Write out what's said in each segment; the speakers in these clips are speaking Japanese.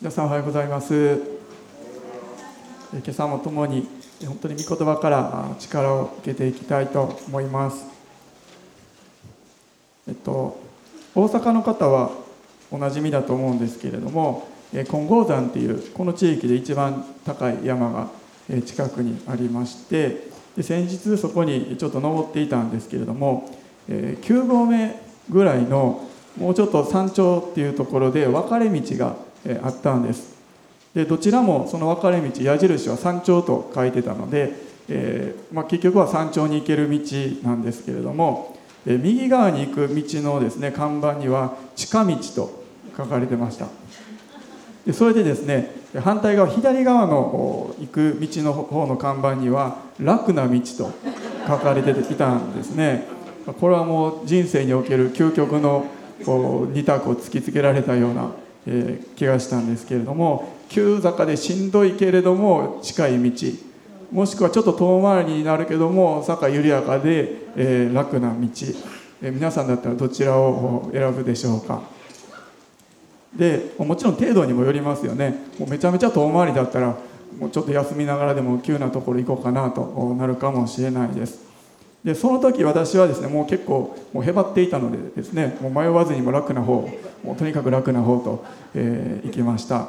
皆さんおはようございます。今朝も共に本当に御言葉から力を受けていきたいと思います。えっと大阪の方はおなじみだと思うんですけれども金剛山っていうこの地域で一番高い山が近くにありましてで先日そこにちょっと登っていたんですけれども9合目ぐらいのもうちょっと山頂っていうところで分かれ道があったんです。でどちらもその分かれ道矢印は山頂と書いてたので、えー、まあ、結局は山頂に行ける道なんですけれども、え、右側に行く道のですね看板には近道と書かれてました。でそれでですね反対側左側の行く道の方の看板には楽な道と書かれていたんですね。これはもう人生における究極のこう二択を突きつけられたような、えー、気がしたんですけれども急坂でしんどいけれども近い道。もしくはちょっと遠回りになるけども坂緩やかで、えー、楽な道、えー、皆さんだったらどちらを選ぶでしょうか。でもちろん程度にもよりますよね。もうめちゃめちゃ遠回りだったらもうちょっと休みながらでも急なところ行こうかなとなるかもしれないです。でその時私はですねもう結構もうへばっていたのでですねもう迷わずにも楽な方もうとにかく楽な方と、えー、行きました。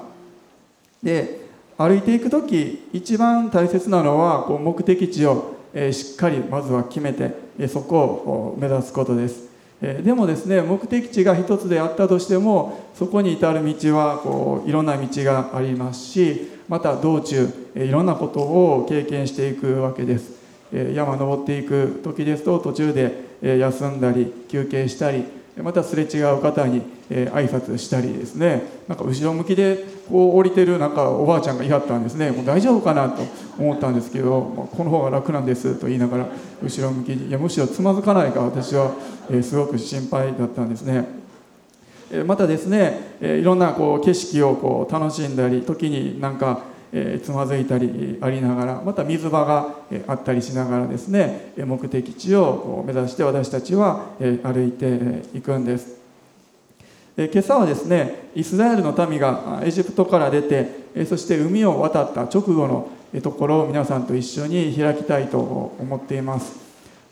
で歩いていく時一番大切なのはこう目的地を、えー、しっかりまずは決めて、えー、そこを目指すことです。えでもですね目的地が一つであったとしてもそこに至る道はこういろんな道がありますしまた道中いろんなことを経験していくわけです。山登っていく時ですと途中で休んだり休憩したりまたすれ違う方に挨拶したりですね。なんか後ろ向きでこう降りてるなんかおばあちゃんがいはったんですね。もう大丈夫かなと思ったんですけど、まあ、この方が楽なんですと言いながら後ろ向きにいやむしろつまずかないか私はすごく心配だったんですね。またですねいろんなこう景色をこう楽しんだり時になんかえつまずいたりありながらまた水場があったりしながらですね目的地を目指して私たちは歩いていくんです。今朝はですねイスラエルの民がエジプトから出てそして海を渡った直後のところを皆さんと一緒に開きたいと思っています。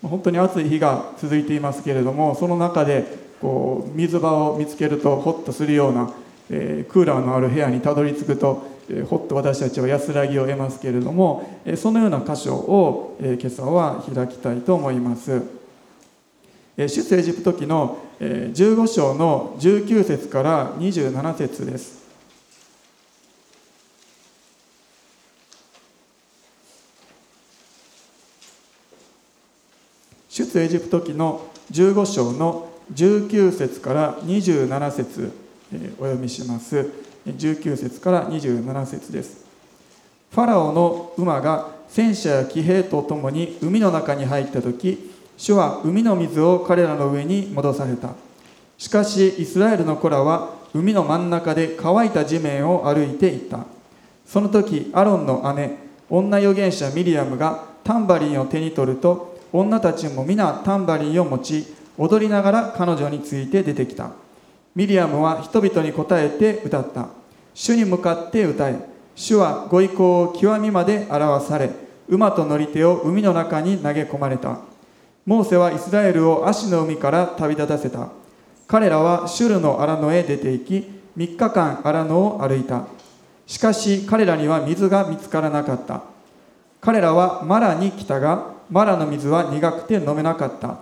本当に暑い日が続いていますけれどもその中でこう水場を見つけるとホッとするようなクーラーのある部屋にたどり着くとほっと私たちは安らぎを得ますけれどもそのような箇所を今朝は開きたいと思います。出エジプト記の15章の19節から27節です。出エジプト記の15章の19節から27節お読みします。19節から27節です。ファラオの馬が戦車や騎兵とともに海の中に入った時主は海の水を彼らの上に戻された。しかしイスラエルの子らは海の真ん中で乾いた地面を歩いていった。その時アロンの姉女預言者ミリアムがタンバリンを手に取ると女たちも皆タンバリンを持ち踊りながら彼女について出てきた。ミリアムは人々に答えて歌った。主に向かって歌え。主はご意向を極みまで表され馬と乗り手を海の中に投げ込まれた。モーセはイスラエルを足の海から旅立たせた。彼らはシュルの荒野へ出て行き3日間荒野を歩いた。しかし彼らには水が見つからなかった。彼らはマラに来たがマラの水は苦くて飲めなかった。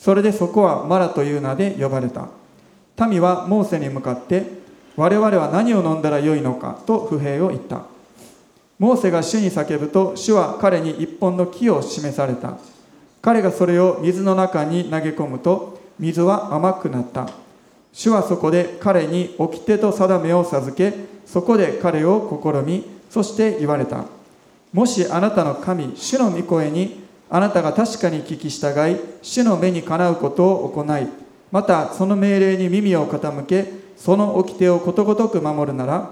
それでそこはマラという名で呼ばれた。民はモーセに向かって我々は何を飲んだらよいのかと不平を言った。モーセが主に叫ぶと主は彼に一本の木を示された。彼がそれを水の中に投げ込むと水は甘くなった。主はそこで彼に掟と定めを授けそこで彼を試みそして言われた。もしあなたの神主の御声にあなたが確かに聞き従い主の目にかなうことを行いまたその命令に耳を傾けその掟をことごとく守るなら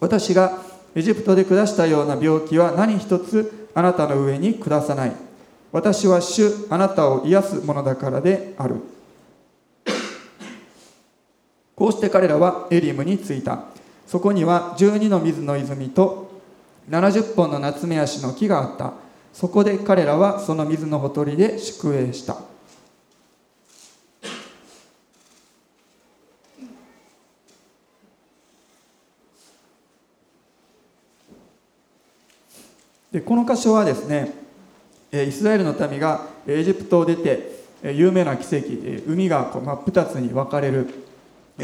私がエジプトで下したような病気は何一つあなたの上に下さない。私は主あなたを癒すものだからである。こうして彼らはエリムに着いた。そこには12の水の泉と70本の夏目足の木があった。そこで彼らはその水のほとりで宿営した。でこの箇所はですねイスラエルの民がエジプトを出て有名な奇跡海が真っ二つに分かれる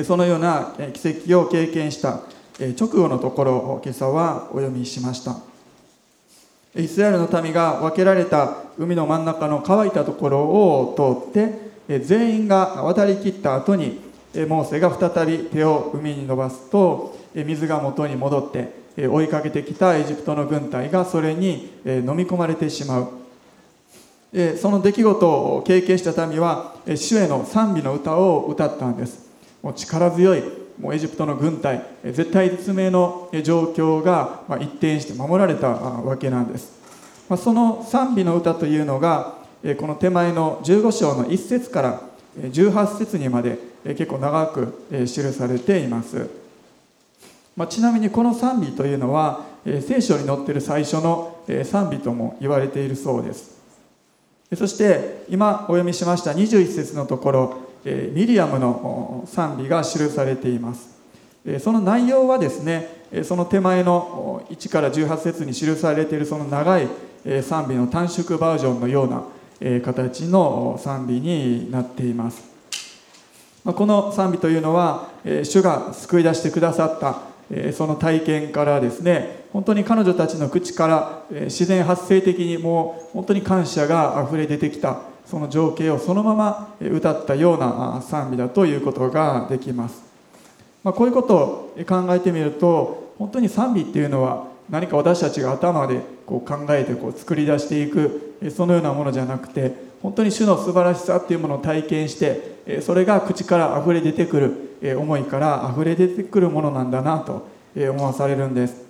そのような奇跡を経験した直後のところを今朝はお読みしました。イスラエルの民が分けられた海の真ん中の乾いたところを通って全員が渡りきった後にモーセが再び手を海に伸ばすと水が元に戻って追いかけてきたエジプトの軍隊がそれに飲み込まれてしまう。その出来事を経験した民は主への賛美の歌を歌ったんです。もう力強いもうエジプトの軍隊絶対絶命の状況が一転して守られたわけなんです。その賛美の歌というのがこの手前の15章の1節から18節にまで結構長く記されています。まあちなみにこの賛美というのはえ聖書に載っている最初のえ賛美とも言われているそうです。そして今お読みしました21節のところえミリアムの賛美が記されています。その内容はですねその手前の1から18節に記されているその長い賛美の短縮バージョンのような形の賛美になっています。この賛美というのは主が救い出してくださったその体験からですね本当に彼女たちの口から自然発生的にもう本当に感謝があふれ出てきたその情景をそのまま歌ったような賛美だということができます、まあ、こういうことを考えてみると本当に賛美っていうのは何か私たちが頭でこう考えてこう作り出していくそのようなものじゃなくて本当に主の素晴らしさっていうものを体験してそれが口から溢れ出てくる思いから溢れ出てくるものなんだなと思わされるんです。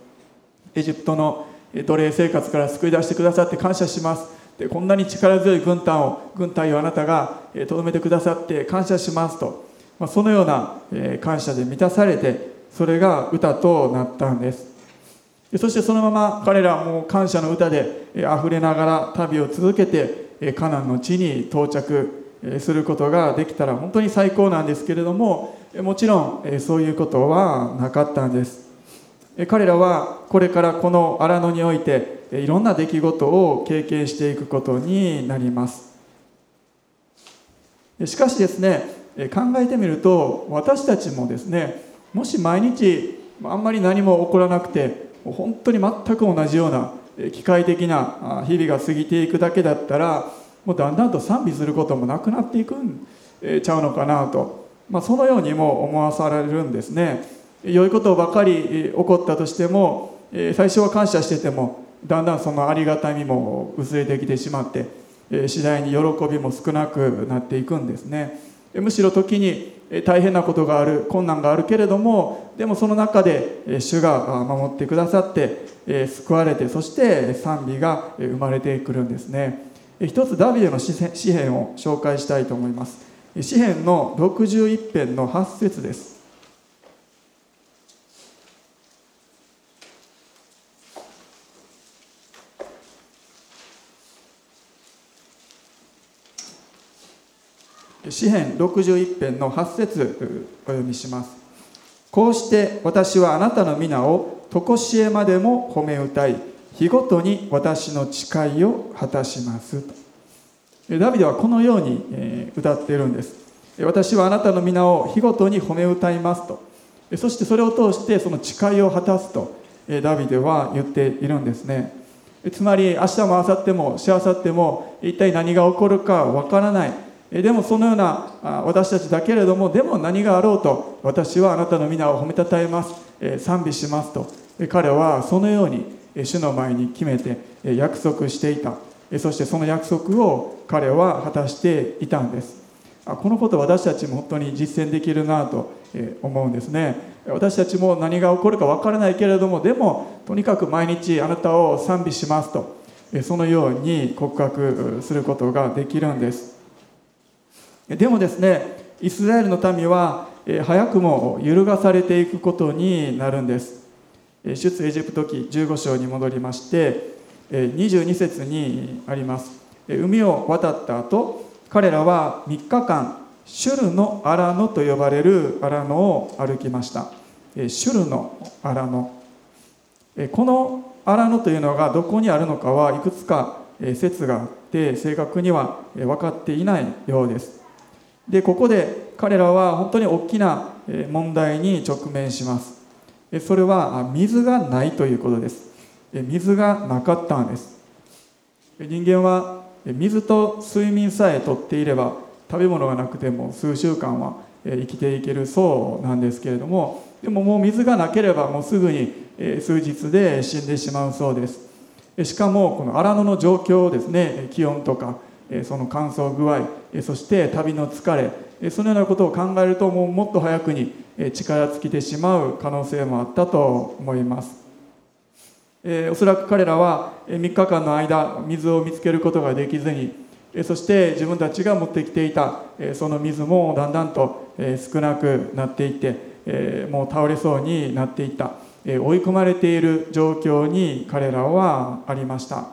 エジプトの奴隷生活から救い出してくださって感謝します。でこんなに力強い軍隊を軍隊をあなたがとどめてくださって感謝しますと、まあ、そのような感謝で満たされてそれが歌となったんです。そしてそのまま彼らも感謝の歌で溢れながら旅を続けてカナンの地に到着。することができたら本当に最高なんですけれどももちろんそういうことはなかったんです。彼らはこれからこの荒野においていろんな出来事を経験していくことになります。しかしですね考えてみると私たちもですねもし毎日あんまり何も起こらなくて本当に全く同じような機械的な日々が過ぎていくだけだったらもうだんだんと賛美することもなくなっていくんちゃうのかなと、まあ、そのようにも思わされるんですね。良いことばかり起こったとしても最初は感謝しててもだんだんそのありがたみも薄れてきてしまって次第に喜びも少なくなっていくんですね。むしろ時に大変なことがある困難があるけれどもでもその中で主が守ってくださって救われてそして賛美が生まれてくるんですね。一つダビデの詩篇を紹介したいと思います。詩篇の61編の8節です。詩編61編の8節お読みします。こうして私はあなたの皆を常しえまでも褒め歌い日ごとに私の誓いを果たします。とダビデはこのように歌っているんです。私はあなたの皆を日ごとに褒め歌いますと。そしてそれを通してその誓いを果たすとダビデは言っているんですね。つまり明日も明後日もしあさっても一体何が起こるかわからない。でもそのような私たちだけれどもでも何があろうと私はあなたの皆を褒めたたえます。賛美しますと。彼はそのように主の前に決めて約束していた。そしてその約束を彼は果たしていたんです。このこと私たちも本当に実践できるなと思うんですね。私たちも何が起こるか分からないけれどもでもとにかく毎日あなたを賛美しますと。そのように告白することができるんです。でもですねイスラエルの民は早くも揺るがされていくことになるんです。出エジプト記15章に戻りまして22節にあります。海を渡った後彼らは3日間シュルの荒野と呼ばれる荒野を歩きました。シュルの荒野この荒野というのがどこにあるのかはいくつか説があって正確には分かっていないようです。でここで彼らは本当に大きな問題に直面します。それは水がないということです。水がなかったんです。人間は水と睡眠さえとっていれば食べ物がなくても数週間は生きていけるそうなんですけれどもでももう水がなければもうすぐに数日で死んでしまうそうです。しかもこの荒野の状況ですね気温とかその乾燥具合そして旅の疲れそのようなことを考えるともうもっと早くに力尽きてしまう可能性もあったと思います。おそらく彼らは3日間の間水を見つけることができずにそして自分たちが持ってきていたその水もだんだんと少なくなっていってもう倒れそうになっていった追い込まれている状況に彼らはありました。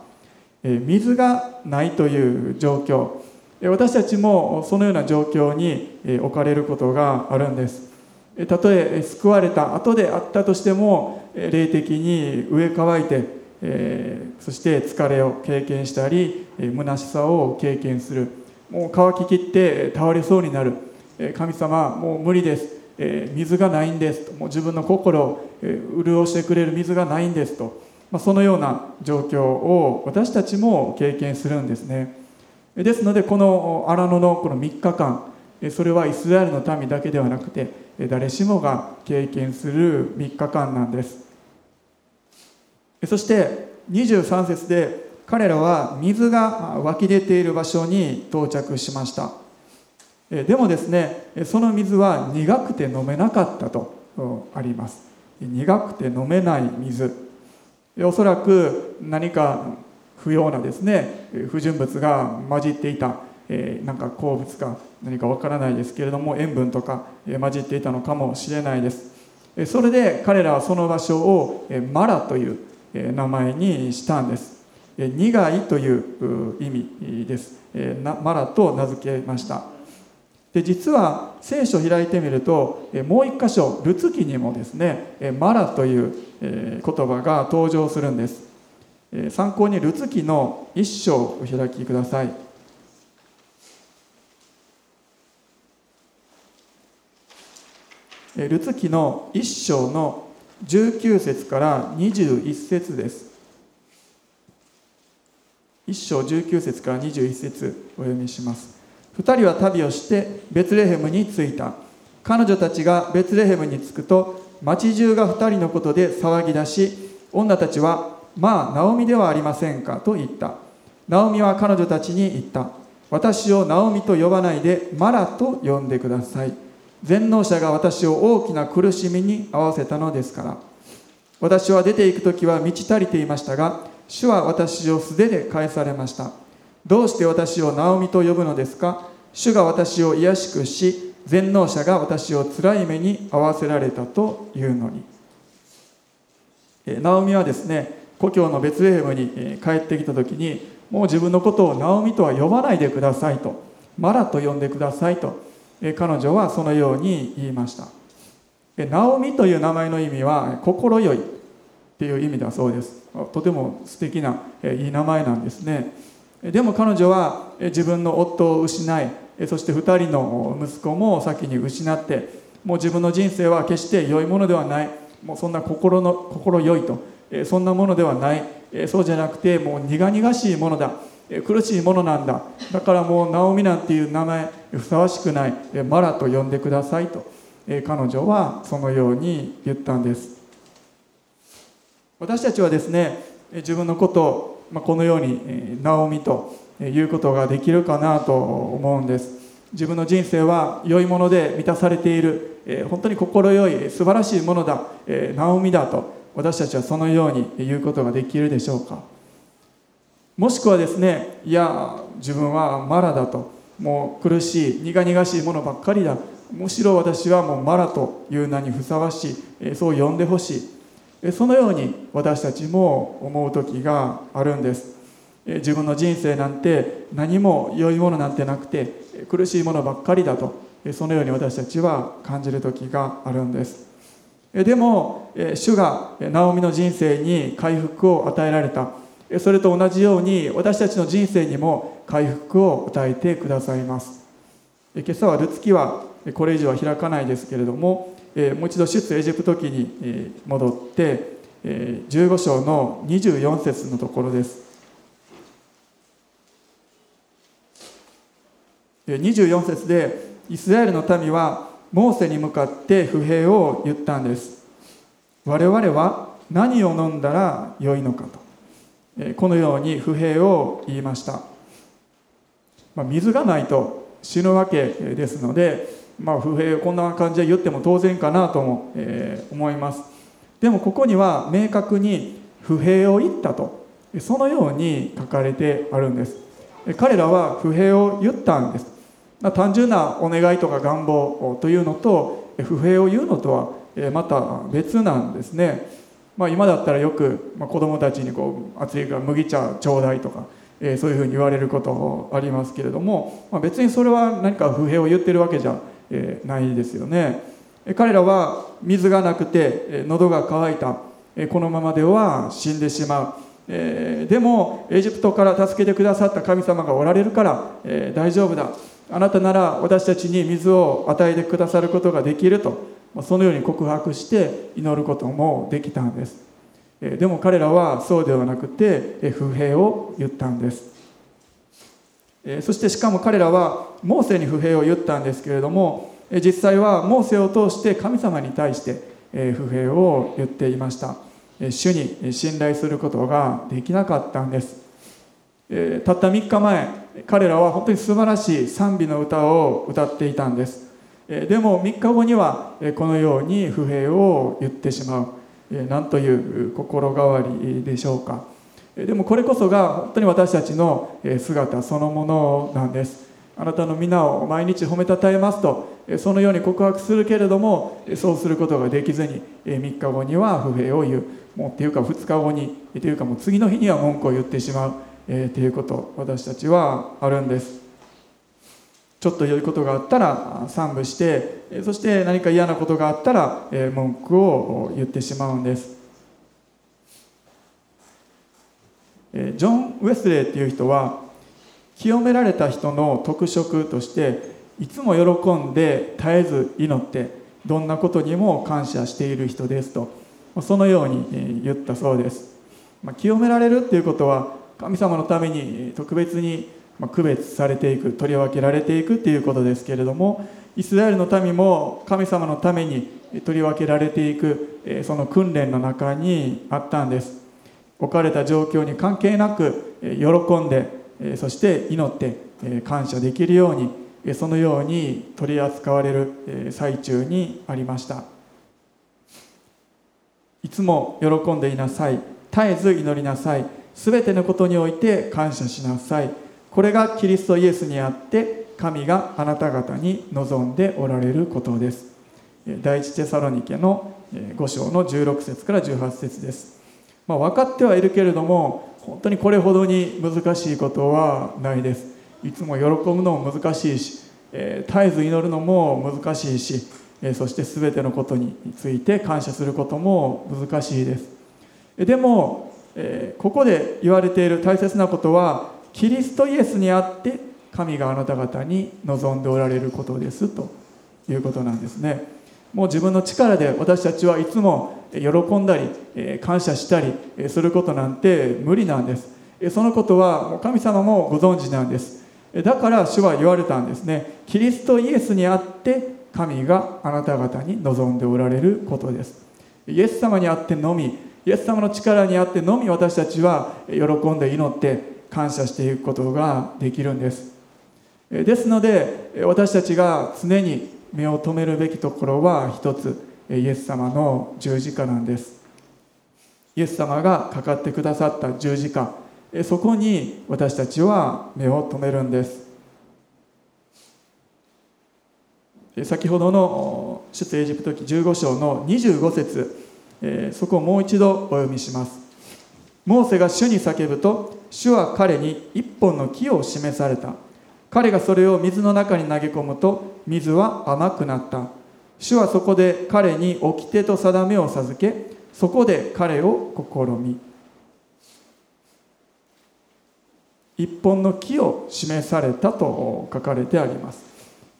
水がないという状況。私たちもそのような状況に置かれることがあるんです。たとえ救われた後であったとしても霊的に植え乾いてえ、そして疲れを経験したり、え、虚しさを経験する。もう乾ききって倒れそうになる、神様もう無理です、水がないんですと。もう自分の心を、潤してくれる水がないんですと、ま、そのような状況を私たちも経験するんですね。ですのでこの荒野のこの3日間それはイスラエルの民だけではなくて誰しもが経験する3日間なんです。そして23節で彼らは水が湧き出ている場所に到着しました。でもですねその水は苦くて飲めなかったとあります。苦くて飲めない水。おそらく何か不要なですね不純物が混じっていた。えなんか鉱物か何かわからないですけれども塩分とかえ混じっていたのかもしれないです。えそれで彼らはその場所をえマラというえ名前にしたんです。え苦いという意味です。えなマラと名付けました。で実は聖書を開いてみるとえもう一箇所ルツ記にもですねえマラというえ言葉が登場するんです。参考にルツ記の一章をお開きください。ルツ記の一章の19節から21節です。1章19節から21節お読みします。2人は旅をしてベツレヘムに着いた。彼女たちがベツレヘムに着くと町中が2人のことで騒ぎ出し女たちはまあナオミではありませんか？と言った。ナオミは彼女たちに言った私をナオミと呼ばないでマラと呼んでください。全能者が私を大きな苦しみに合わせたのですから。私は出て行く時は満ち足りていましたが主は私を素手で返されました。どうして私をナオミと呼ぶのですか？主が私を癒しくし全能者が私を辛い目に遭わせられたというのに。ナオミはですね故郷のベツレヘムに帰ってきた時にもう自分のことをナオミとは呼ばないでくださいとマラと呼んでくださいと彼女はそのように言いました。ナオミという名前の意味は心よいっていう意味だそうです。とても素敵ないい名前なんですね。でも彼女は自分の夫を失いそして2人の息子も先に失ってもう自分の人生は決して良いものではない。もうそんな心の心良いとそんなものではない。そうじゃなくてもう苦々しいものだ。苦しいものなんだ。だからもうナオミなんていう名前ふさわしくない。マラと呼んでくださいと。彼女はそのように言ったんです。私たちはですね自分のことをこのようにナオミということができるかなと思うんです。自分の人生は良いもので満たされている。本当に心よい素晴らしいものだ。ナオミだと私たちはそのように言うことができるでしょうか。もしくはですねいや自分はマラだと。もう苦しい苦々しいものばっかりだ。むしろ私はもうマラという名にふさわしいそう呼んでほしい。そのように私たちも思う時があるんです。自分の人生なんて何も良いものなんてなくて苦しいものばっかりだと。そのように私たちは感じる時があるんです。でも主がナオミの人生に回復を与えられた。それと同じように私たちの人生にも回復を与えてくださいます。今朝はルツキはこれ以上は開かないですけれどももう一度出エジプト記に戻って15章の24節のところです。24節でイスラエルの民はモーセに向かって不平を言ったんです。我々は何を飲んだらよいのかと。このように不平を言いました、まあ、水がないと死ぬわけですので、まあ、不平をこんな感じで言っても当然かなとも、え、思います。でもここには明確に不平を言ったとそのように書かれてあるんです。彼らは不平を言ったんです。単純なお願いとか願望というのと不平を言うのとはまた別なんですね、まあ、今だったらよく子供たちにこう暑いから麦茶ちょうだいとかえそういうふうに言われることありますけれども、まあ、別にそれは何か不平を言ってるわけじゃ、ないですよね。彼らは水がなくて喉が渇いた。このままでは死んでしまう、えでもエジプトから助けてくださった神様がおられるから、え大丈夫だ。あなたなら私たちに水を与えてくださることができると。そのように告白して祈ることもできたんです。でも彼らはそうではなくて不平を言ったんです。そしてしかも彼らはモーセに不平を言ったんですけれども実際はモーセを通して神様に対して不平を言っていました。主に信頼することができなかったんです。たった3日前彼らは本当に素晴らしい賛美の歌を歌っていたんです。でも3日後にはこのように不平を言ってしまう何という心変わりでしょうか。でもこれこそが本当に私たちの姿そのものなんです。あなたの皆を毎日褒めたたえますとそのように告白するけれどもそうすることができずに3日後には不平を言う。もうっていうか2日後にっていうかもう次の日には文句を言ってしまうっていうこと私たちはあるんです。ちょっと良いことがあったら賛美してそして何か嫌なことがあったら文句を言ってしまうんです。ジョン・ウェスレーっていう人は清められた人の特色としていつも喜んで絶えず祈ってどんなことにも感謝している人ですとそのように言ったそうです。清められるっていうことは神様のために特別にま区別されていく取り分けられていくっていうことですけれどもイスラエルの民も神様のために取り分けられていくその訓練の中にあったんです。置かれた状況に関係なく喜んでそして祈って感謝できるようにそのように取り扱われる最中にありました。いつも喜んでいなさい。絶えず祈りなさい。すべてのことにおいて感謝しなさい。これがキリストイエスにあって神があなた方に望んでおられることです。第一テサロニケの5章の16節から18節です、まあ、分かってはいるけれども本当にこれほどに難しいことはないです。いつも喜ぶのも難しいし、え絶えず祈るのも難しいし、えそして全てのことについて感謝することも難しいです。でも、えここで言われている大切なことはキリストイエスにあって神があなた方に望んでおられることですということなんですね。もう自分の力で私たちはいつも喜んだり感謝したりすることなんて無理なんです。そのことは神様もご存知なんです。だから主は言われたんですね。キリストイエスにあって神があなた方に望んでおられることです。イエス様にあってのみイエス様の力にあってのみ私たちは喜んで祈って感謝していくことができるんです。ですので私たちが常に目を留めるべきところは一つイエス様の十字架なんです。イエス様がかかってくださった十字架そこに私たちは目を留めるんです。先ほどの出エジプト記15章の25節そこをもう一度お読みします。モーセが主に叫ぶと主は彼に一本の木を示された。彼がそれを水の中に投げ込むと水は甘くなった。主はそこで彼に掟と定めを授けそこで彼を試み。一本の木を示されたと書かれてあります。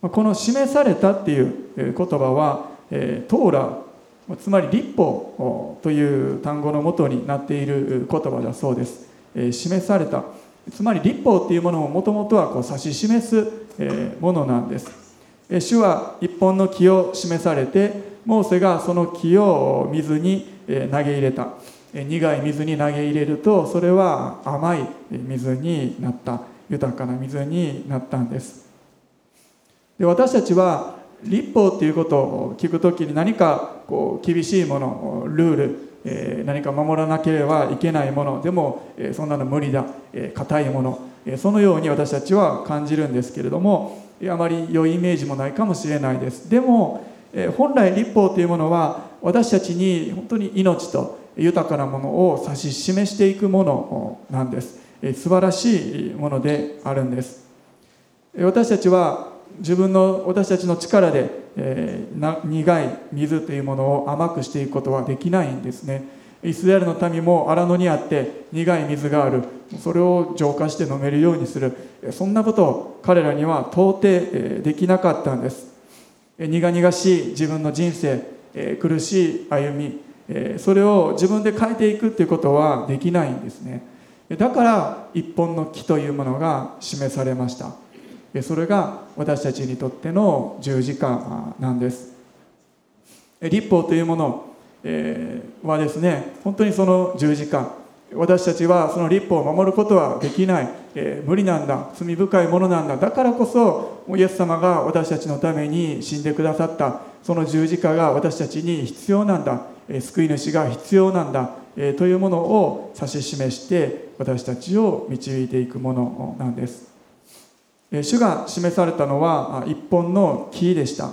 この示されたっていう言葉はトーラつまり立法という単語のもとになっている言葉だそうです。え示された。つまり立法っていうものももともとはこう指し示すものなんです。主は一本の木を示されてモーセがその木を水に投げ入れた。苦い水に投げ入れるとそれは甘い水になった。豊かな水になったんです。で私たちは立法っていうことを聞く時に何かこう厳しいものルール、え、何か守らなければいけないものでも、え、そんなの無理だ硬、え、いもの、えそのように私たちは感じるんですけれどもあまり良いイメージもないかもしれないです。でも、え本来立法というものは私たちに本当に命と豊かなものを指し示していくものなんです、え素晴らしいものであるんです。私たちは自分の私たちの力で、えー、苦い水というものを甘くしていくことはできないんですね。イスラエルの民も荒野にあって苦い水がある。それを浄化して飲めるようにする。そんなことを彼らには到底できなかったんです。苦々しい自分の人生苦しい歩みそれを自分で変えていくということはできないんですね。だから一本の木というものが示されました。それが私たちにとっての十字架なんです。立法というものはですね本当にその十字架。私たちはその立法を守ることはできない、え、無理なんだ。罪深いものなんだ。だからこそイエス様が私たちのために死んでくださった。その十字架が私たちに必要なんだ、え、救い主が必要なんだ、え、というものを指し示して私たちを導いていくものなんです。主が示されたのは一本の木でした、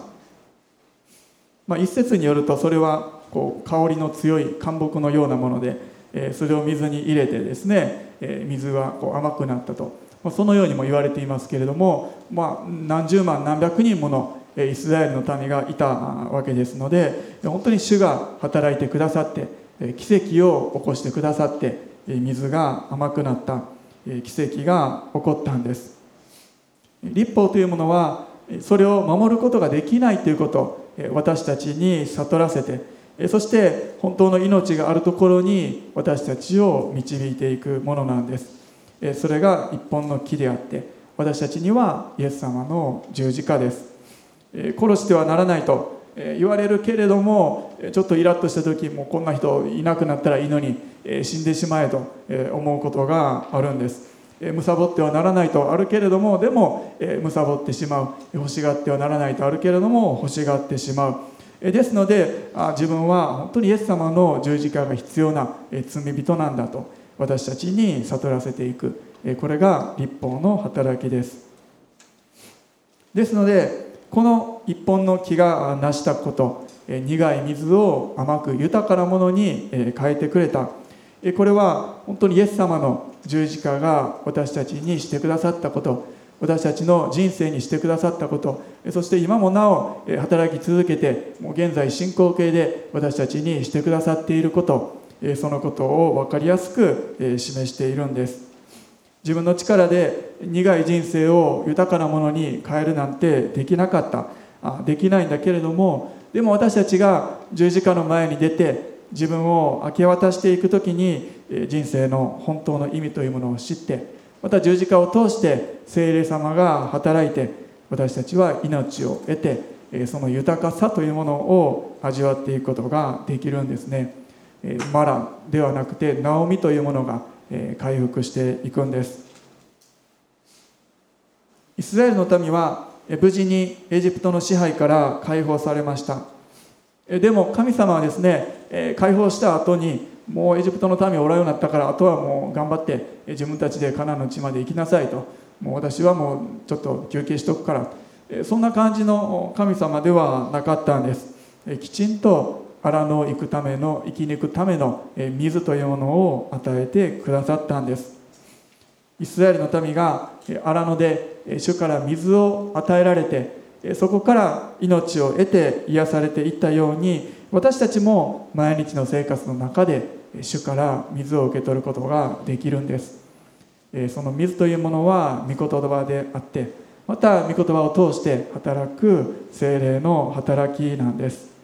まあ、一説によるとそれはこう香りの強い干木のようなものでそれを水に入れてですね水はこう甘くなったと。そのようにも言われていますけれども、まあ、何十万何百人ものイスラエルの民がいたわけですので本当に主が働いてくださって奇跡を起こしてくださって水が甘くなった奇跡が起こったんです。立法というものはそれを守ることができないということ私たちに悟らせてそして本当の命があるところに私たちを導いていくものなんです。それが一本の木であって私たちにはイエス様の十字架です。殺してはならないと言われるけれどもちょっとイラッとした時もこんな人いなくなったらいいのに死んでしまえと思うことがあるんです。むさぼってはならないとあるけれどもでもむさぼってしまう。欲しがってはならないとあるけれども欲しがってしまう。ですので自分は本当にイエス様の十字架が必要な罪人なんだと私たちに悟らせていく。これが立法の働きです。ですのでこの一本の木が成したこと苦い水を甘く豊かなものに変えてくれた。これは本当にイエス様の十字架が私たちにしてくださったこと私たちの人生にしてくださったことそして今もなお働き続けてもう現在進行形で私たちにしてくださっていることそのことを分かりやすく示しているんです。自分の力で苦い人生を豊かなものに変えるなんてできなかった。できないんだけれどもでも私たちが十字架の前に出て自分を明け渡していく時に人生の本当の意味というものを知ってまた十字架を通して聖霊様が働いて私たちは命を得てその豊かさというものを味わっていくことができるんですね。マラではなくてナオミというものが回復していくんです。イスラエルの民は無事にエジプトの支配から解放されました。でも神様はですねえ解放した後にもうエジプトの民おらんようになったからあとはもう頑張って自分たちでカナンの地まで行きなさいと。もう私はもうちょっと休憩しとくから。そんな感じの神様ではなかったんです。きちんと荒野行くための生き抜くための水というものを与えてくださったんです。イスラエルの民が荒野で主から水を与えられてそこから命を得て癒されていったように私たちも毎日の生活の中で主から水を受け取ることができるんです。その水というものは御言葉であってまた御言葉を通して働く精霊の働きなんです。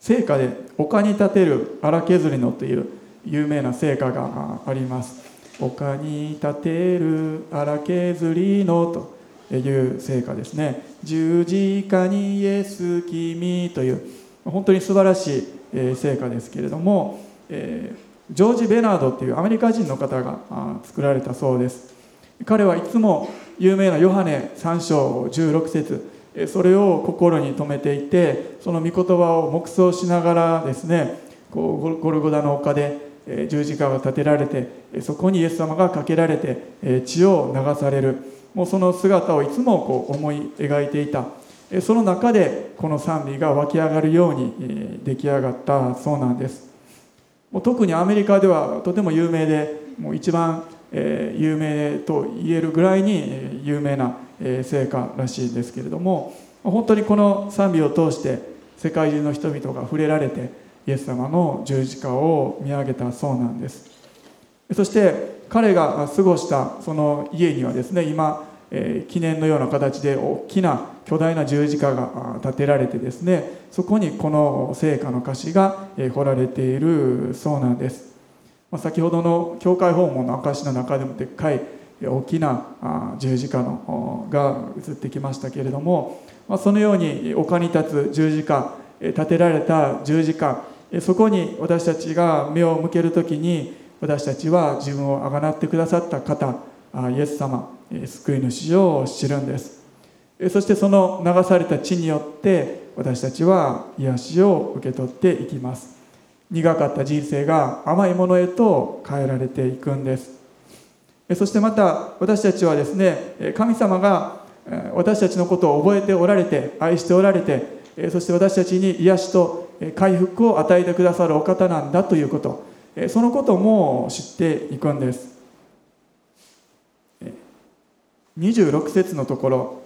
聖歌で丘に立てる荒削りのという有名な聖歌があります。丘に立てる荒削りのと。いう聖歌ですね。十字架にイエス君という本当に素晴らしい聖歌ですけれども、えジョージ・ベナードっていうアメリカ人の方が作られたそうです。彼はいつも有名なヨハネ3章16節それを心に留めていてその御言葉を黙想しながらですねこうゴルゴダの丘で十字架が立てられてそこにイエス様がかけられて血を流される。もうその姿をいつもこう思い描いていた。その中でこの賛美が湧き上がるように出来上がったそうなんです。もう特にアメリカではとても有名でもう一番有名と言えるぐらいに有名な成果らしいんですけれども本当にこの賛美を通して世界中の人々が触れられてイエス様の十字架を見上げたそうなんです。そして彼が過ごしたその家にはですね今え記念のような形で大きな巨大な十字架が建てられてですねそこにこの聖歌の歌詞が彫られているそうなんです。ま先ほどの教会訪問の証の中でもでっかい大きな十字架のが映ってきましたけれどもまそのように丘に立つ十字架建てられた十字架そこに私たちが目を向ける時に私たちは自分をあがなってくださった方イエス様救い主を知るんです。そしてその流された血によって私たちは癒しを受け取っていきます。苦かった人生が甘いものへと変えられていくんです。そしてまた私たちはですね神様が私たちのことを覚えておられて愛しておられてそして私たちに癒しと回復を与えてくださるお方なんだということ。そのことも知っていくんです。26節のところ。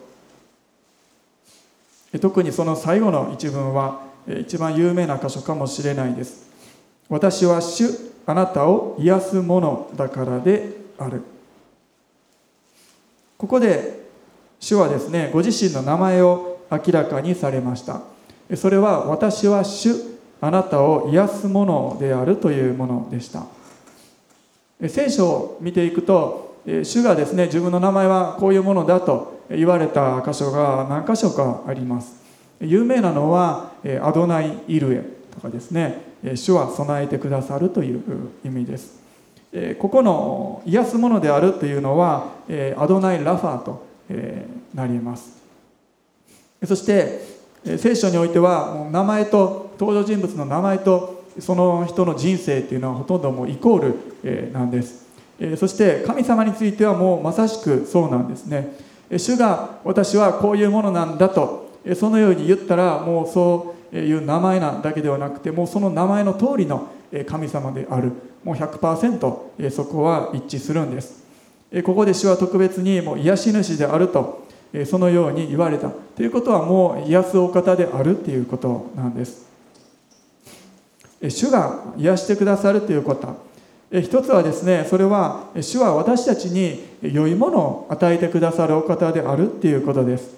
特にその最後の一文は一番有名な箇所かもしれないです。私は主あなたを癒すものだからである。ここで主はですねご自身の名前を明らかにされました。それは私は主あなたを癒すものであるというものでした。聖書を見ていくと主がですね自分の名前はこういうものだと言われた箇所が何箇所かあります。有名なのはアドナイ・イルエとかですね。主は備えてくださるという意味です。ここの癒すものであるというのはアドナイ・ラファーとなります。そして聖書においては名前と登場人物の名前とその人の人生っていうのはほとんどもうイコールなんです。そして神様についてはもうまさしくそうなんですね。主が私はこういうものなんだとそのように言ったらもうそういう名前なだけではなくてもうその名前の通りの神様である。もう100%そこは一致するんです。ここで主は特別にもう癒し主であるとそのように言われた。ということはもう癒すお方であるということなんです。主が癒してくださるということ。一つはですねそれは主は私たちに良いものを与えてくださるお方であるっていうことです。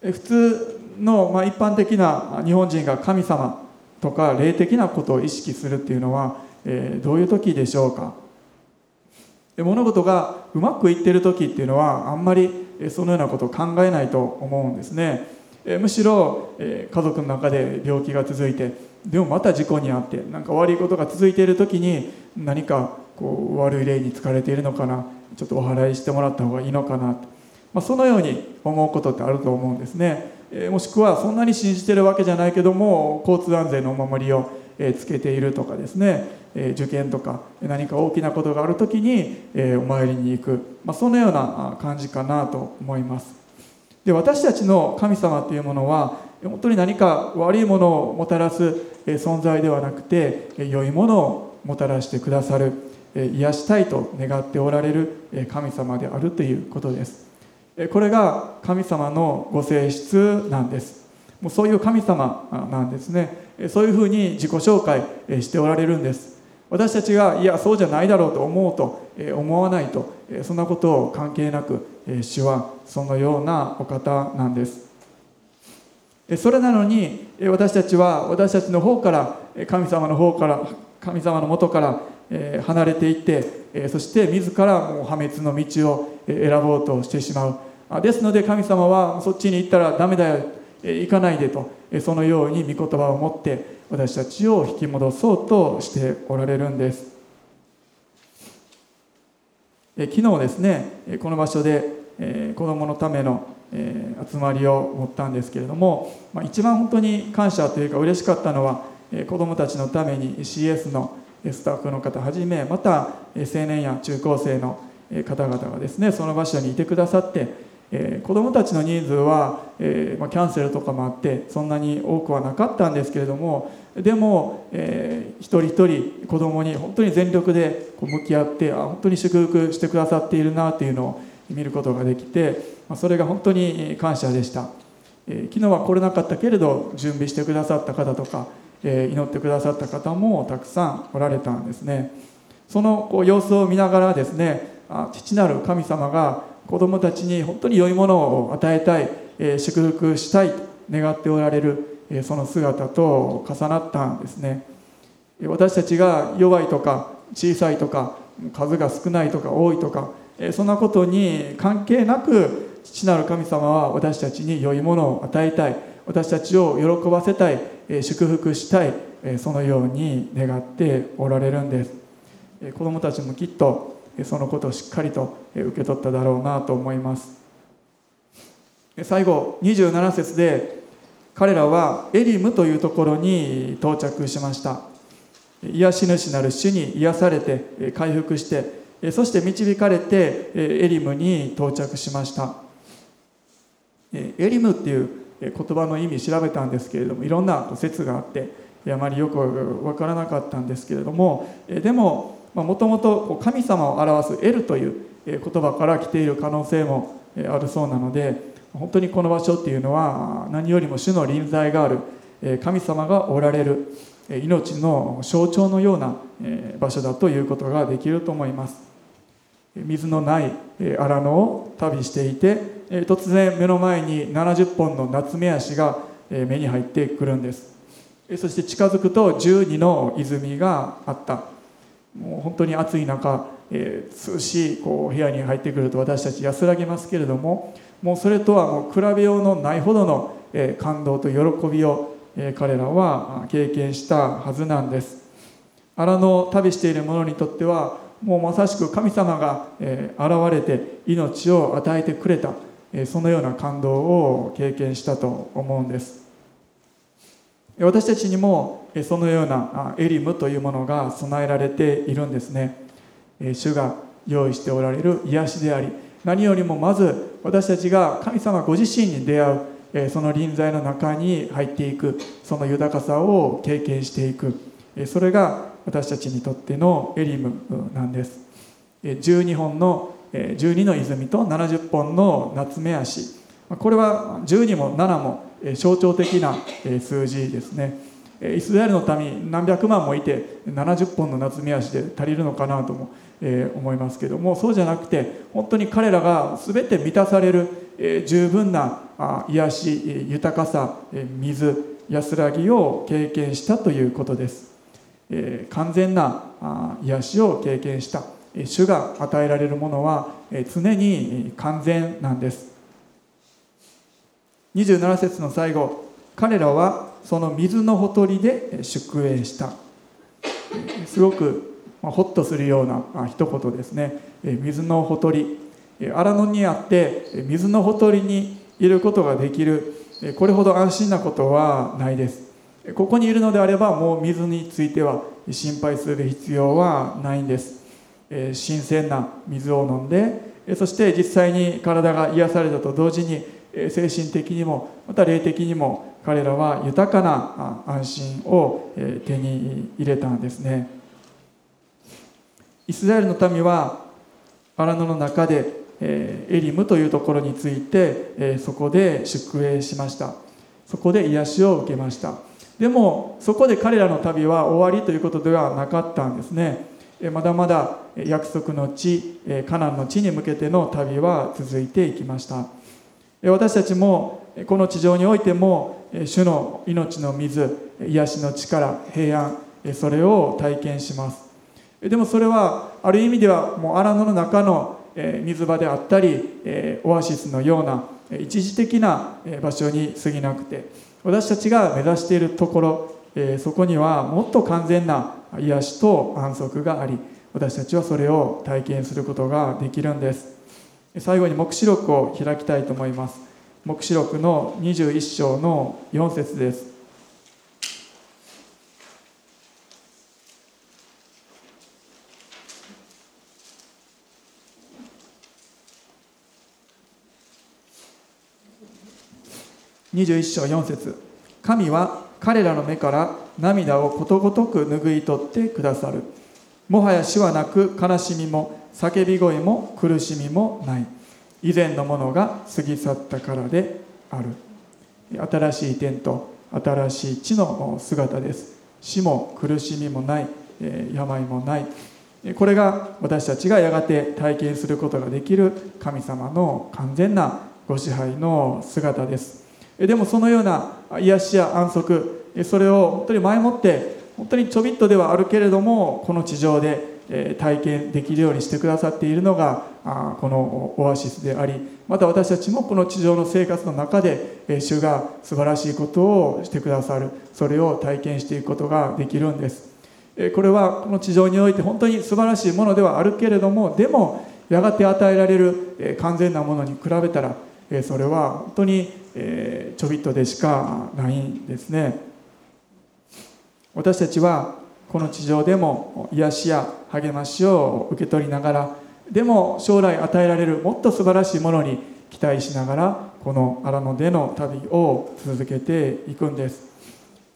普通の、まあ、一般的な日本人が神様とか霊的なことを意識するっていうのは、えー、どういう時でしょうか。物事がうまくいってる時っていうのはあんまりそのようなことを考えないと思うんですね。むしろ家族の中で病気が続いてでもまた事故に遭ってなんか悪いことが続いている時に何かこう悪い例に疲れているのかなちょっとお払いしてもらった方がいいのかなまあ、そのように思うことってあると思うんですね、えもしくはそんなに信じてるわけじゃないけども交通安全のお守りをつけているとかですね。受験とか何か大きなことがある時にえお参りに行く、まあ、そのような感じかなと思います。で私たちの神様というものは本当に何か悪いものをもたらす存在ではなくて良いものをもたらしてくださる癒したいと願っておられる神様であるということです。これが神様のご性質なんです。もうそういう神様なんですね。そういうふうに自己紹介しておられるんです。私たちがいやそうじゃないだろうと思うと思わないとそんなことを関係なく主はそのようなお方なんです。それなのに私たちは私たちの方から神様の方から神様のもとから離れていってそして自らもう破滅の道を選ぼうとしてしまう。ですので神様はそっちに行ったらダメだよ行かないでとそのように御言葉を持って私たちを引き戻そうとしておられるんです。昨日ですねこの場所で子どものための集まりを持ったんですけれどもまあ一番本当に感謝というか嬉しかったのは子どもたちのために CS のスタッフの方はじめまた青年や中高生の方々がですねその場所にいてくださってえー、子どもたちの人数は、えーまあ、キャンセルとかもあってそんなに多くはなかったんですけれどもでも、えー、一人一人子どもに本当に全力でこう向き合ってあ本当に祝福してくださっているなというのを見ることができて、それが本当に感謝でした、え、昨日は来れなかったけれど準備してくださった方とか、え、祈ってくださった方もたくさんおられたんですね。そのこう様子を見ながらですねあ父なる神様が子供たちに本当に良いものを与えたい、え祝福したいと願っておられる、えその姿と重なったんですね。私たちが弱いとか小さいとか数が少ないとか多いとかそんなことに関係なく父なる神様は私たちに良いものを与えたい。私たちを喜ばせたい。祝福したい。そのように願っておられるんです。子どもたちもきっとそのことをしっかりと受け取っただろうなと思います。最後27節で彼らはエリムというところに到着しました。癒し主なる主に癒されて回復してそして導かれてエリムに到着しました。エリムっていう言葉の意味調べたんですけれどもいろんな説があってあまりよく分からなかったんですけれどもでももともと神様を表す「エル」という言葉から来ている可能性もあるそうなので本当にこの場所っていうのは何よりも主の臨在がある神様がおられる命の象徴のような場所だということができると思います。水のない荒野を旅していて突然目の前に70本の夏目足が目に入ってくるんです。そして近づくと12の泉があった。もう本当に暑い中、えー、涼しいこう部屋に入ってくると私たち安らぎますけれどももうそれとはもう比べようのないほどの、え、感動と喜びを、え、彼らは経験したはずなんです。荒野を旅している者にとってはもうまさしく神様が、え、現れて命を与えてくれた、そのような感動を経験したと思うんです。私たちにもそのようなエリムというものが備えられているんですね。主が用意しておられる癒しであり何よりもまず私たちが神様ご自身に出会うその臨在の中に入っていくその豊かさを経験していくそれが私たちにとってのエリムなんです。12本の12の泉と70本の夏目足。これは12も7も象徴的な数字ですね。イスラエルの民何百万もいて70本の夏目足で足りるのかなとも思いますけどもそうじゃなくて本当に彼らが全て満たされる十分な癒し豊かさ水安らぎを経験したということです。完全な癒しを経験した。主が与えられるものは常に完全なんです。27節の最後彼らはその水のほとりで宿営した。すごくホッとするような一言ですね。水のほとり。荒野にあって水のほとりにいることができる。これほど安心なことはないです。ここにいるのであればもう水については心配する必要はないんです、新鮮な水を飲んでそして実際に体が癒されたと同時に精神的にもまた霊的にも彼らは豊かな安心を手に入れたんですね。イスラエルの民は荒野の中でエリムというところについてそこで宿営しました。そこで癒しを受けました。でもそこで彼らの旅は終わりということではなかったんですね。まだまだ約束の地カナンの地に向けての旅は続いていきました。私たちもこの地上においても主の命の水癒しの力平安それを体験します。でもそれはある意味ではもう荒野の中の水場であったりオアシスのような一時的な場所に過ぎなくて私たちが目指しているところそこにはもっと完全な癒しと安息があり私たちはそれを体験することができるんです。最後に黙示録を開きたいと思います。黙示録の21章の4節です。21章4節。神は彼らの目から涙をことごとく拭い取ってくださる。もはや死はなく悲しみも叫び声も苦しみもない。以前のものが過ぎ去ったからである。新しい天と新しい地の姿です。死も苦しみもない。病もない。これが私たちがやがて体験することができる神様の完全なご支配の姿です。でもそのような癒しや安息それを本当に前もって本当にちょびっとではあるけれどもこの地上で体験できるようにしてくださっているのがこのオアシスでありまた私たちもこの地上の生活の中で主が素晴らしいことをしてくださるそれを体験していくことができるんです。これはこの地上において本当に素晴らしいものではあるけれどもでもやがて与えられる完全なものに比べたらそれは本当にえちょびっとでしかないんですね。私たちはこの地上でも癒しや励ましを受け取りながらでも将来与えられるもっと素晴らしいものに期待しながらこの荒野での旅を続けていくんです。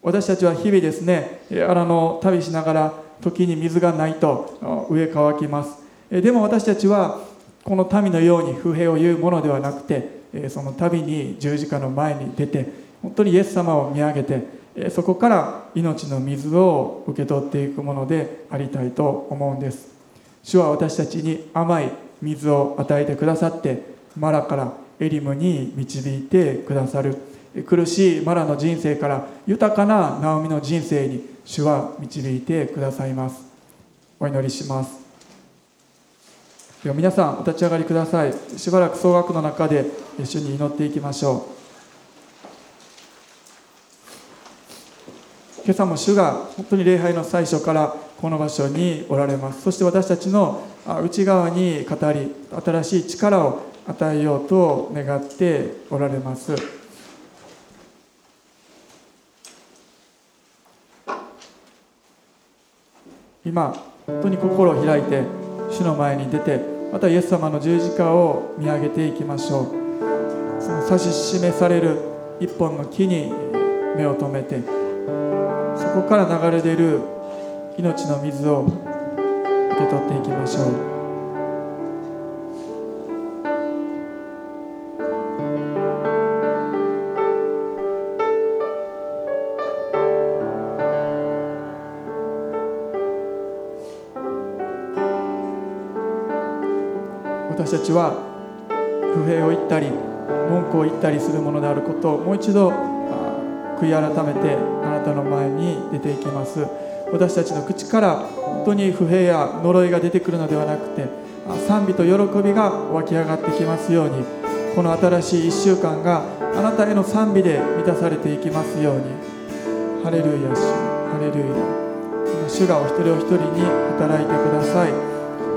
私たちは日々ですね荒野を旅しながら時に水がないと上乾きます。でも私たちはこの民のように不平を言うものではなくてその旅に十字架の前に出て本当にイエス様を見上げてそこから命の水を受け取っていくものでありたいと思うんです。主は私たちに甘い水を与えてくださってマラからエリムに導いてくださる。苦しいマラの人生から豊かなナオミの人生に主は導いてくださいます。お祈りします。では皆さんお立ち上がりください。しばらく総額の中で主に祈っていきましょう。今朝も主が本当に礼拝の最初からこの場所におられます。そして私たちの内側に語り新しい力を与えようと願っておられます。今本当に心を開いて主の前に出てまたイエス様の十字架を見上げていきましょう。その指し示される一本の木に目を留めてそこから流れ出る命の水を受け取っていきましょう。たちは不平を言ったり文句を言ったりするものであることをもう一度悔い改めてあなたの前に出ていきます。私たちの口から本当に不平や呪いが出てくるのではなくて賛美と喜びが湧き上がってきますようにこの新しい1週間があなたへの賛美で満たされていきますように。ハレルヤ主ハレルヤ。主がお一人お一人に働いてください。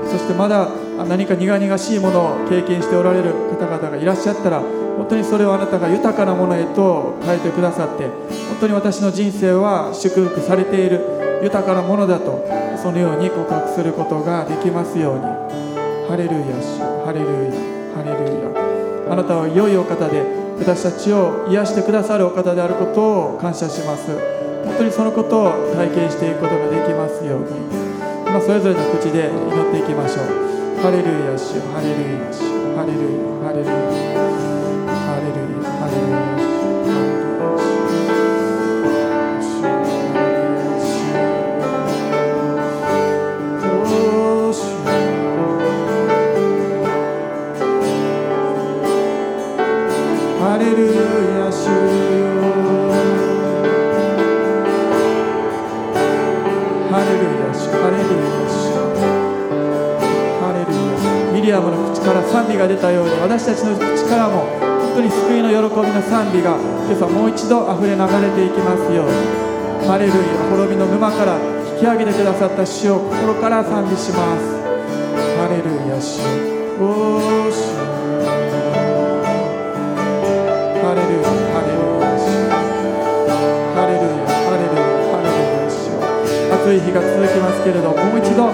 そしてまだ何か苦々しいものを経験しておられる方々がいらっしゃったら本当にそれをあなたが豊かなものへと変えてくださって本当に私の人生は祝福されている豊かなものだとそのように告白することができますように。ハレルヤ主ハレルヤハレルヤ。あなたは良いお方で私たちを癒してくださるお方であることを感謝します。本当にそのことを体験していくことができますように。今それぞれの口で祈っていきましょう。ハレルヤ主ハレルヤ主ハレルヤハレルヤ賛美が出たよ。うに私たちの口からも本当に救いの喜びの賛美が今朝もう一度溢れ流れていきますよ。うにハレルヤ滅びの沼から引き上げてくださった主を心から賛美します。ハレルヤ主おー主ハレルヤハレルヤ主ハレルヤハレルヤ。ハレルヤ主暑い日が続きますけれどもう一度あ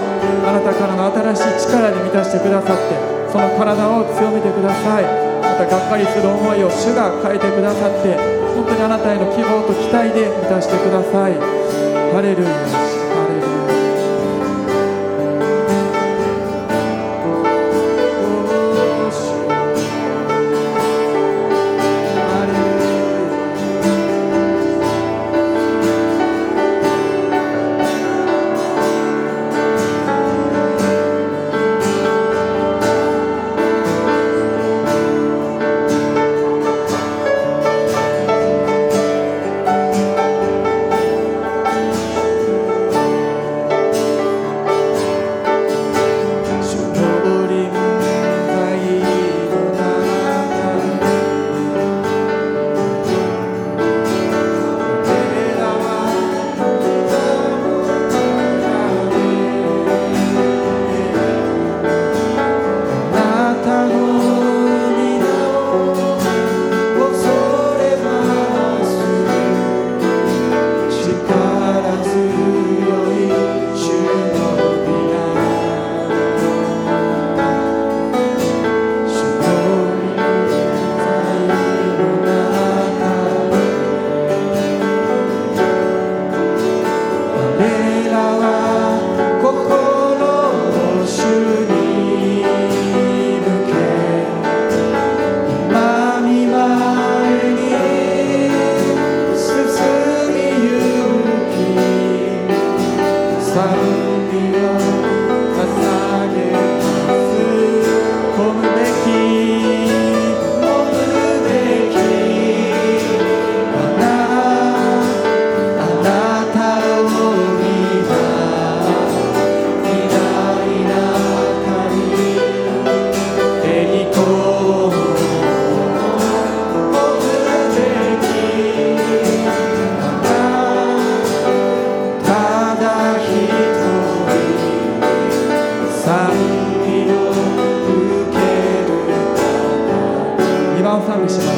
なたからの新しい力で満たしてくださってその体を強めてください。またがっかりする思いを主が変えてくださって本当にあなたへの希望と期待で満たしてください。ハレルヤ。Alpha Missional.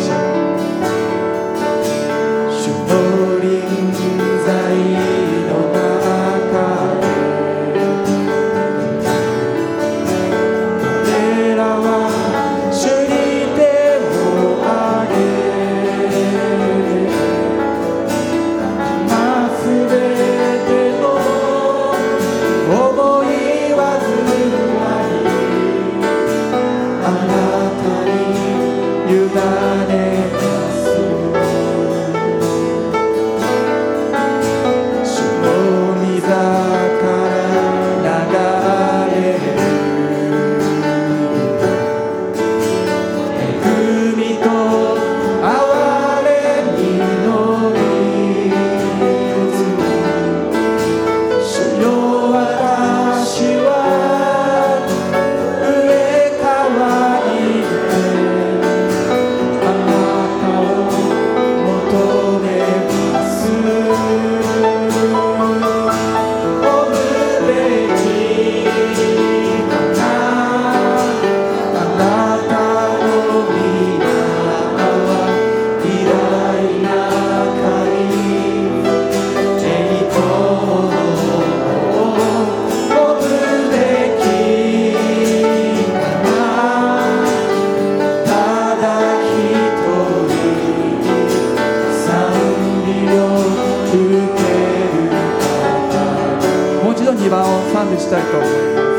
2番を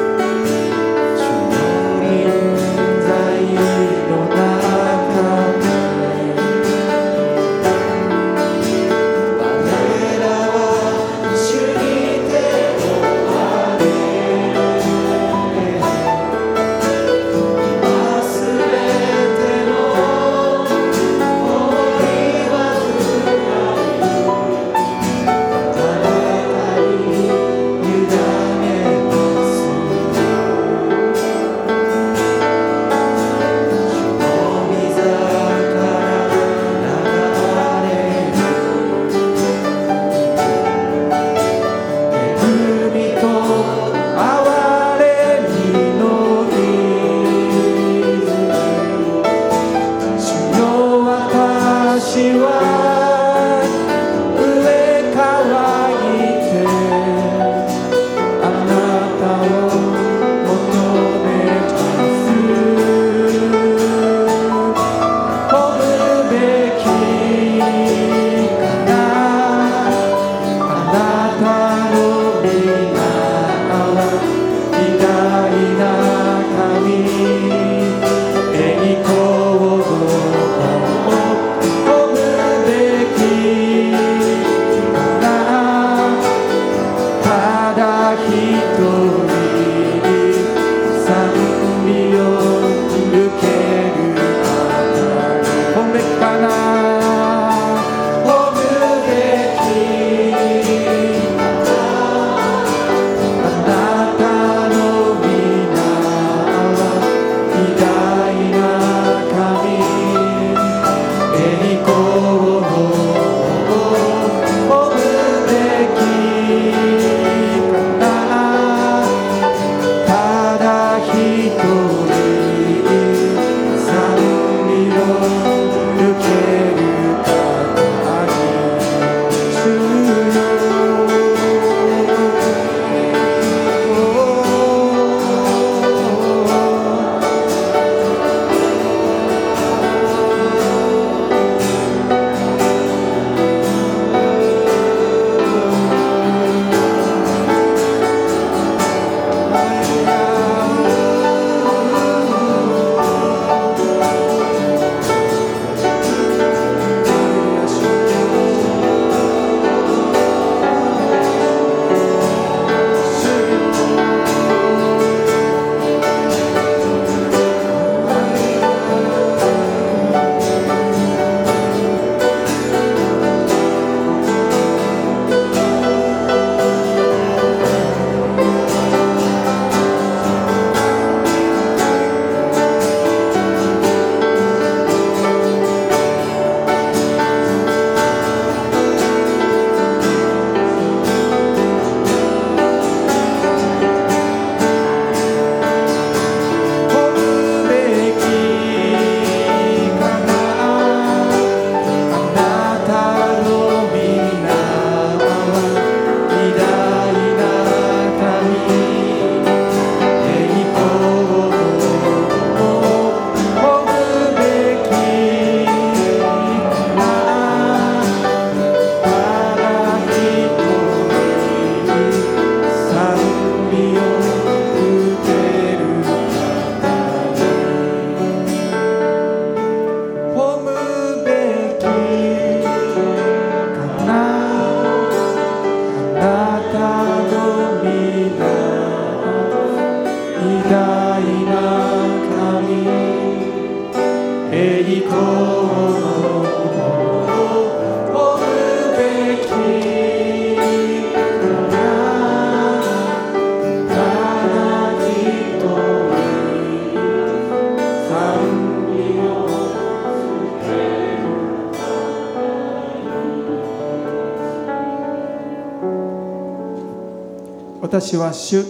私は主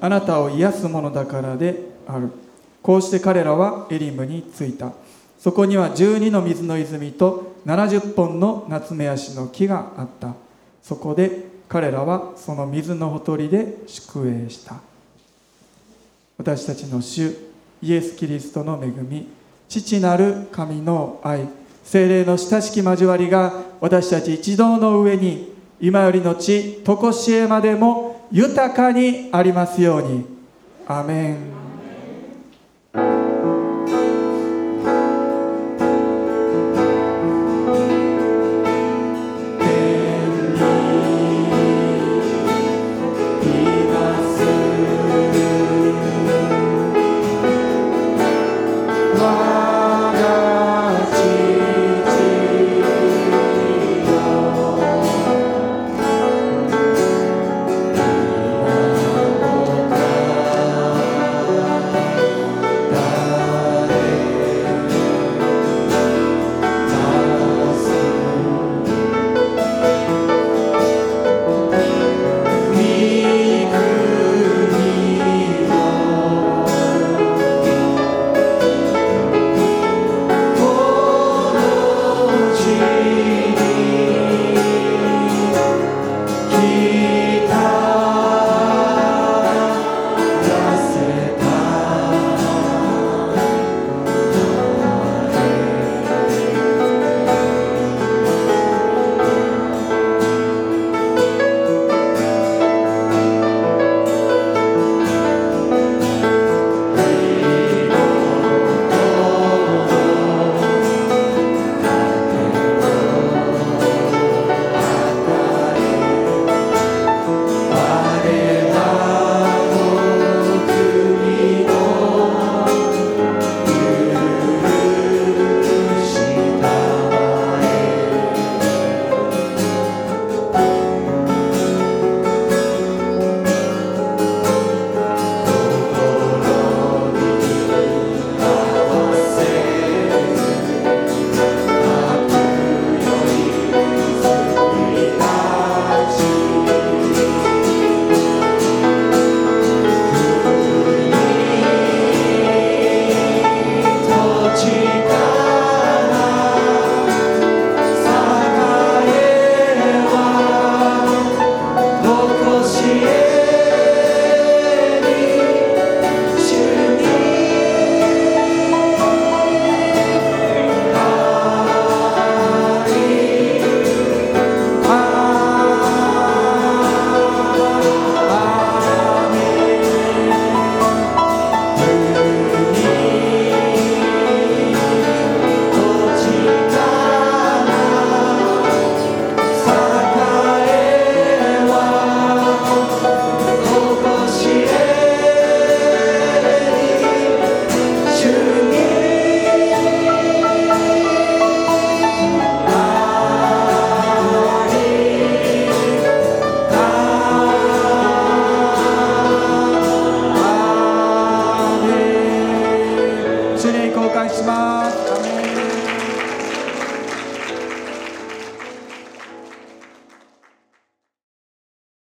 あなたを癒すものだからである。こうして彼らはエリムに着いた。そこには12の水の泉と70本の夏目足の木があった。そこで彼らはその水のほとりで宿営した。私たちの主イエス・キリストの恵み。父なる神の愛。精霊の親しき交わりが私たち一同の上に今よりの地常しえまでも豊かにありますように。アメン。